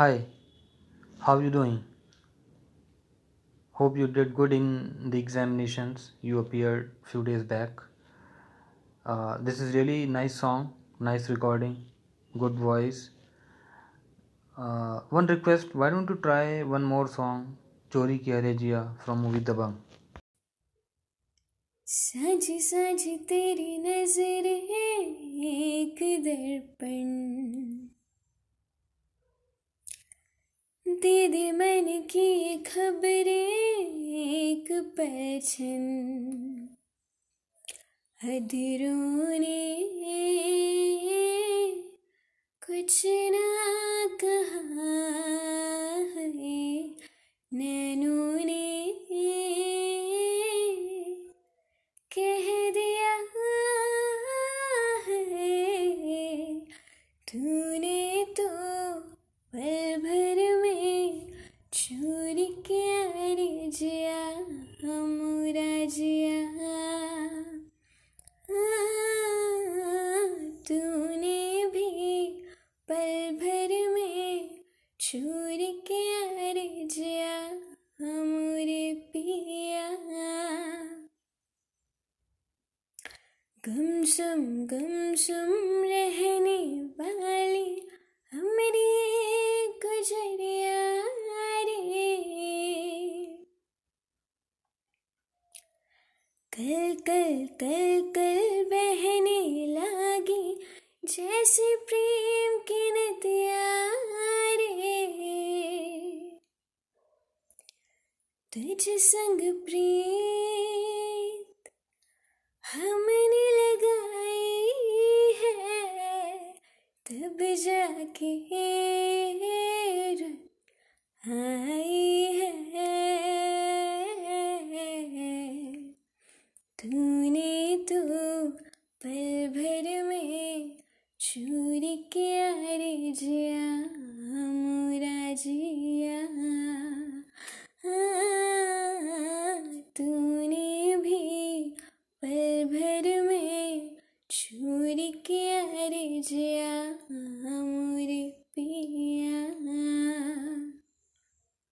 Hi, how you doing? Hope you did good in the examinations you appeared few days back. Uh, this is really nice song, nice recording, good voice. Uh, one request, why don't you try one more song, Chori Kiya Re Jiya from movie Dabang? साझी साझी तेरी नजर एक दर्पण दे दे मन की खबरें, एक परछन अधरों ने कुछ ना कहा है नैनों ने कह दिया है तूने पिया। गुमसुम गुमसुम रहने वाली हमारी गुजरिया कल कल कल कल बहने लागी जैसे प्रेम तुझ संग प्रीत हमने लगाई है, तब जाके आई है। तूने तो पल भर में चूरी किया रे जी